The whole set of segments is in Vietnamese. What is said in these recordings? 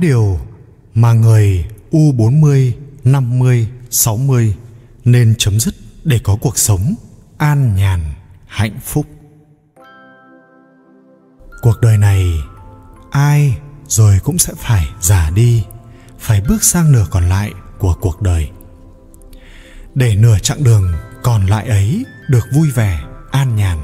8 điều mà người U40, 50, 60 nên chấm dứt để có cuộc sống an nhàn, hạnh phúc. Cuộc đời này ai rồi cũng sẽ phải già đi, phải bước sang nửa còn lại của cuộc đời. Để nửa chặng đường còn lại ấy được vui vẻ, an nhàn,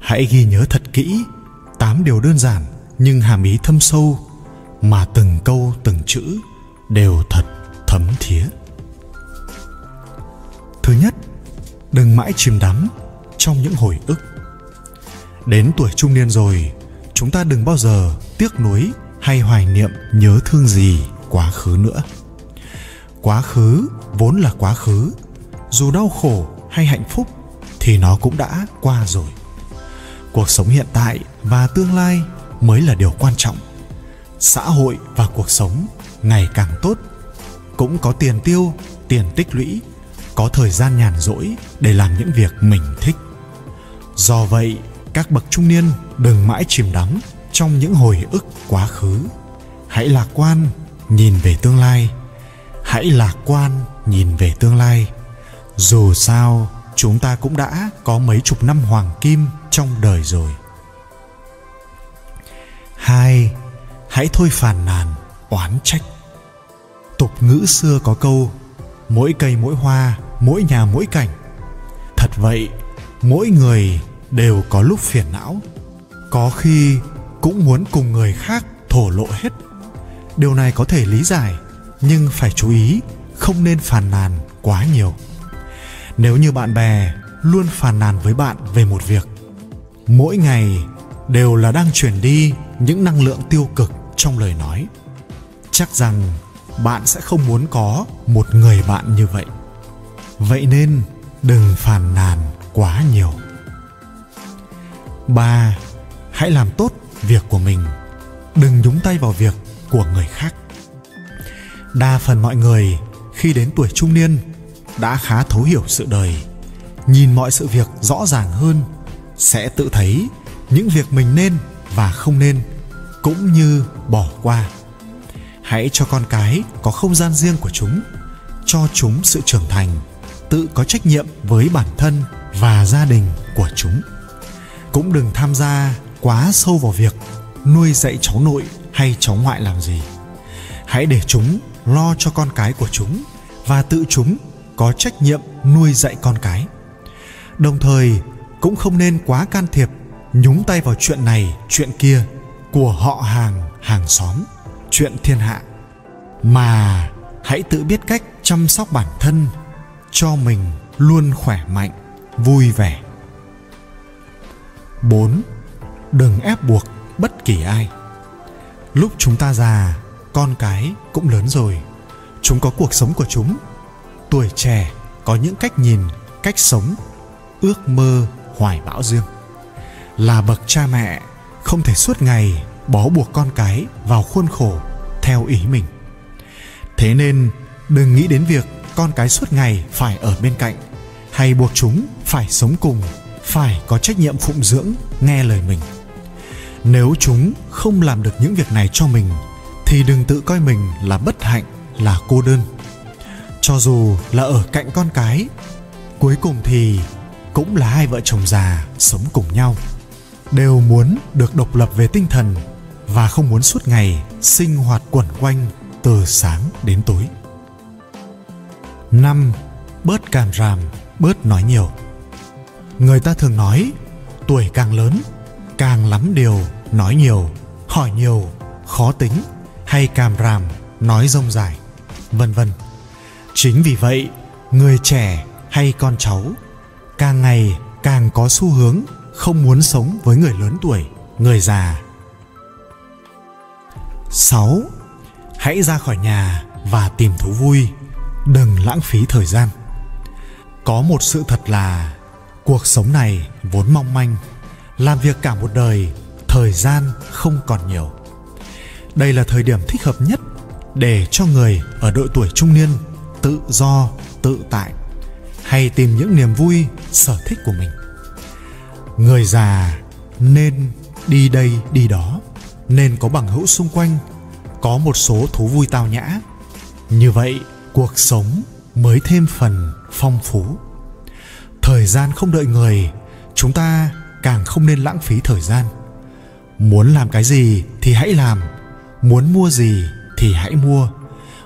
hãy ghi nhớ thật kỹ tám điều đơn giản nhưng hàm ý thâm sâu mà từng câu từng chữ đều thật thấm thía. Thứ nhất, đừng mãi chìm đắm trong những hồi ức. Đến tuổi trung niên rồi, chúng ta đừng bao giờ tiếc nuối hay hoài niệm nhớ thương gì quá khứ nữa. Quá khứ vốn là quá khứ, dù đau khổ hay hạnh phúc thì nó cũng đã qua rồi. Cuộc sống hiện tại và tương lai mới là điều quan trọng xã hội và cuộc sống ngày càng tốt. Cũng có tiền tiêu, tiền tích lũy, có thời gian nhàn rỗi để làm những việc mình thích. Do vậy, các bậc trung niên đừng mãi chìm đắm trong những hồi ức quá khứ. Hãy lạc quan, nhìn về tương lai. Hãy lạc quan, nhìn về tương lai. Dù sao, chúng ta cũng đã có mấy chục năm hoàng kim trong đời rồi. Hai hãy thôi phàn nàn, oán trách. Tục ngữ xưa có câu, mỗi cây mỗi hoa, mỗi nhà mỗi cảnh. Thật vậy, mỗi người đều có lúc phiền não. Có khi cũng muốn cùng người khác thổ lộ hết. Điều này có thể lý giải, nhưng phải chú ý, không nên phàn nàn quá nhiều. Nếu như bạn bè luôn phàn nàn với bạn về một việc, mỗi ngày đều là đang chuyển đi những năng lượng tiêu cực trong lời nói. Chắc rằng bạn sẽ không muốn có một người bạn như vậy. Vậy nên đừng phàn nàn quá nhiều. Ba, hãy làm tốt việc của mình. Đừng nhúng tay vào việc của người khác. Đa phần mọi người khi đến tuổi trung niên đã khá thấu hiểu sự đời, nhìn mọi sự việc rõ ràng hơn, sẽ tự thấy những việc mình nên và không nên cũng như bỏ qua. Hãy cho con cái có không gian riêng của chúng, cho chúng sự trưởng thành, tự có trách nhiệm với bản thân và gia đình của chúng. Cũng đừng tham gia quá sâu vào việc nuôi dạy cháu nội hay cháu ngoại làm gì. Hãy để chúng lo cho con cái của chúng và tự chúng có trách nhiệm nuôi dạy con cái. Đồng thời, cũng không nên quá can thiệp nhúng tay vào chuyện này, chuyện kia của họ hàng hàng xóm chuyện thiên hạ mà hãy tự biết cách chăm sóc bản thân cho mình luôn khỏe mạnh vui vẻ 4. Đừng ép buộc bất kỳ ai. Lúc chúng ta già, con cái cũng lớn rồi. Chúng có cuộc sống của chúng. Tuổi trẻ có những cách nhìn, cách sống, ước mơ, hoài bão riêng. Là bậc cha mẹ không thể suốt ngày bó buộc con cái vào khuôn khổ theo ý mình. Thế nên, đừng nghĩ đến việc con cái suốt ngày phải ở bên cạnh hay buộc chúng phải sống cùng, phải có trách nhiệm phụng dưỡng, nghe lời mình. Nếu chúng không làm được những việc này cho mình, thì đừng tự coi mình là bất hạnh, là cô đơn. Cho dù là ở cạnh con cái, cuối cùng thì cũng là hai vợ chồng già sống cùng nhau đều muốn được độc lập về tinh thần và không muốn suốt ngày sinh hoạt quẩn quanh từ sáng đến tối. 5. Bớt càm ràm, bớt nói nhiều. Người ta thường nói, tuổi càng lớn, càng lắm điều, nói nhiều, hỏi nhiều, khó tính hay càm ràm, nói rông dài, vân vân. Chính vì vậy, người trẻ hay con cháu càng ngày càng có xu hướng không muốn sống với người lớn tuổi, người già. 6. Hãy ra khỏi nhà và tìm thú vui, đừng lãng phí thời gian. Có một sự thật là cuộc sống này vốn mong manh, làm việc cả một đời, thời gian không còn nhiều. Đây là thời điểm thích hợp nhất để cho người ở độ tuổi trung niên tự do, tự tại hay tìm những niềm vui, sở thích của mình người già nên đi đây đi đó, nên có bằng hữu xung quanh, có một số thú vui tao nhã. Như vậy, cuộc sống mới thêm phần phong phú. Thời gian không đợi người, chúng ta càng không nên lãng phí thời gian. Muốn làm cái gì thì hãy làm, muốn mua gì thì hãy mua,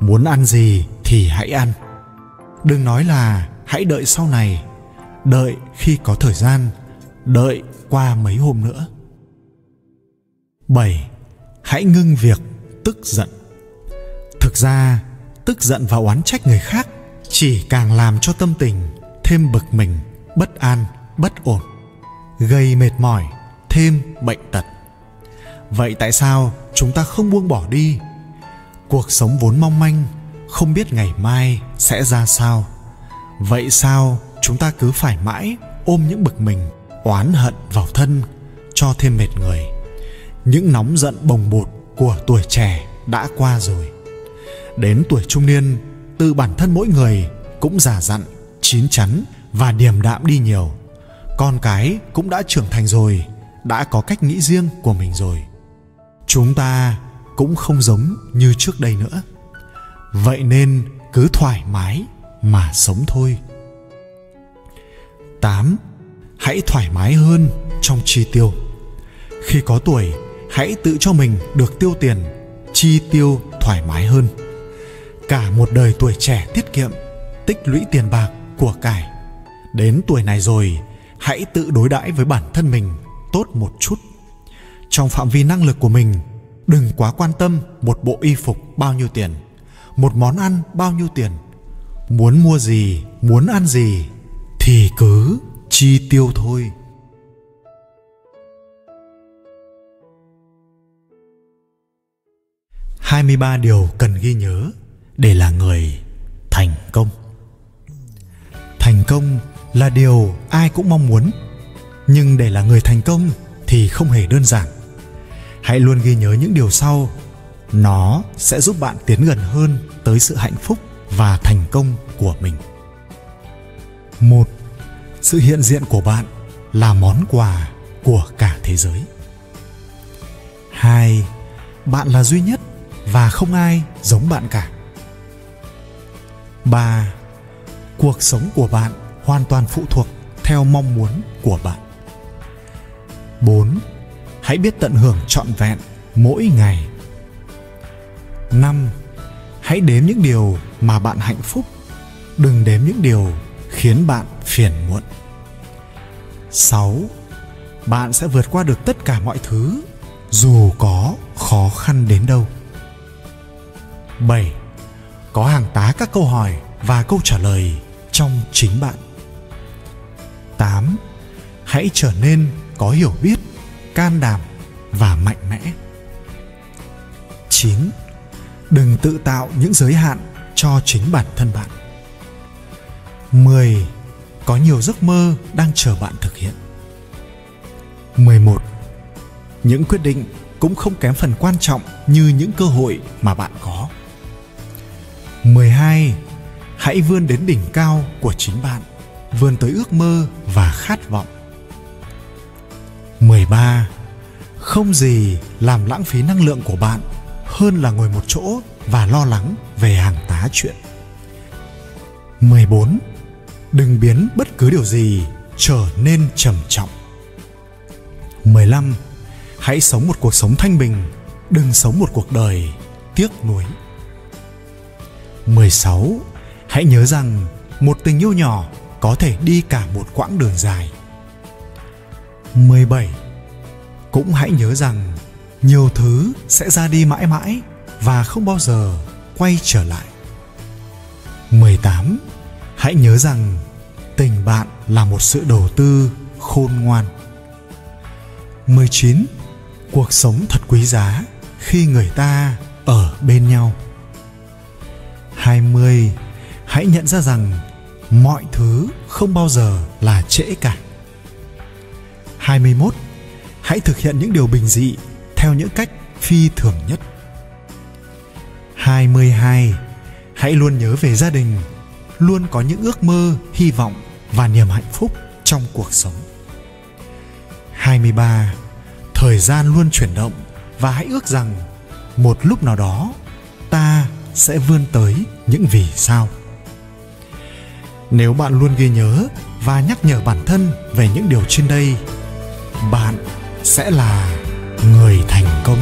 muốn ăn gì thì hãy ăn. Đừng nói là hãy đợi sau này, đợi khi có thời gian đợi qua mấy hôm nữa 7. Hãy ngưng việc tức giận. Thực ra, tức giận và oán trách người khác chỉ càng làm cho tâm tình thêm bực mình, bất an, bất ổn, gây mệt mỏi, thêm bệnh tật. Vậy tại sao chúng ta không buông bỏ đi? Cuộc sống vốn mong manh, không biết ngày mai sẽ ra sao. Vậy sao chúng ta cứ phải mãi ôm những bực mình, oán hận vào thân, cho thêm mệt người? những nóng giận bồng bột của tuổi trẻ đã qua rồi. Đến tuổi trung niên từ bản thân mỗi người cũng già dặn, chín chắn và điềm đạm đi nhiều. Con cái cũng đã trưởng thành rồi, đã có cách nghĩ riêng của mình rồi. Chúng ta cũng không giống như trước đây nữa. Vậy nên cứ thoải mái mà sống thôi. 8. Hãy thoải mái hơn trong chi tiêu. Khi có tuổi, hãy tự cho mình được tiêu tiền chi tiêu thoải mái hơn. Cả một đời tuổi trẻ tiết kiệm tích lũy tiền bạc của cải. Đến tuổi này rồi hãy tự đối đãi với bản thân mình tốt một chút. Trong phạm vi năng lực của mình đừng quá quan tâm một bộ y phục bao nhiêu tiền một món ăn bao nhiêu tiền. Muốn mua gì muốn ăn gì thì cứ chi tiêu thôi 23 điều cần ghi nhớ để là người thành công. Thành công là điều ai cũng mong muốn, nhưng để là người thành công thì không hề đơn giản. Hãy luôn ghi nhớ những điều sau, nó sẽ giúp bạn tiến gần hơn tới sự hạnh phúc và thành công của mình. Một, sự hiện diện của bạn là món quà của cả thế giới. Hai, bạn là duy nhất và không ai giống bạn cả. 3. Cuộc sống của bạn hoàn toàn phụ thuộc theo mong muốn của bạn. 4. Hãy biết tận hưởng trọn vẹn mỗi ngày. 5. Hãy đếm những điều mà bạn hạnh phúc, đừng đếm những điều khiến bạn phiền muộn. 6. Bạn sẽ vượt qua được tất cả mọi thứ dù có khó khăn đến đâu. 7. Có hàng tá các câu hỏi và câu trả lời trong chính bạn. 8. Hãy trở nên có hiểu biết, can đảm và mạnh mẽ. 9. Đừng tự tạo những giới hạn cho chính bản thân bạn. 10. Có nhiều giấc mơ đang chờ bạn thực hiện. 11. Những quyết định cũng không kém phần quan trọng như những cơ hội mà bạn có. 12. Hãy vươn đến đỉnh cao của chính bạn, vươn tới ước mơ và khát vọng. 13. Không gì làm lãng phí năng lượng của bạn hơn là ngồi một chỗ và lo lắng về hàng tá chuyện. 14. Đừng biến bất cứ điều gì trở nên trầm trọng. 15. Hãy sống một cuộc sống thanh bình, đừng sống một cuộc đời tiếc nuối. 16. Hãy nhớ rằng một tình yêu nhỏ có thể đi cả một quãng đường dài. 17. Cũng hãy nhớ rằng nhiều thứ sẽ ra đi mãi mãi và không bao giờ quay trở lại. 18. Hãy nhớ rằng tình bạn là một sự đầu tư khôn ngoan. 19. Cuộc sống thật quý giá khi người ta ở bên nhau. 20 hãy nhận ra rằng mọi thứ không bao giờ là trễ cả. 21 hãy thực hiện những điều bình dị theo những cách phi thường nhất. 22 hãy luôn nhớ về gia đình, luôn có những ước mơ, hy vọng và niềm hạnh phúc trong cuộc sống. 23 thời gian luôn chuyển động và hãy ước rằng một lúc nào đó ta sẽ vươn tới những vì sao nếu bạn luôn ghi nhớ và nhắc nhở bản thân về những điều trên đây bạn sẽ là người thành công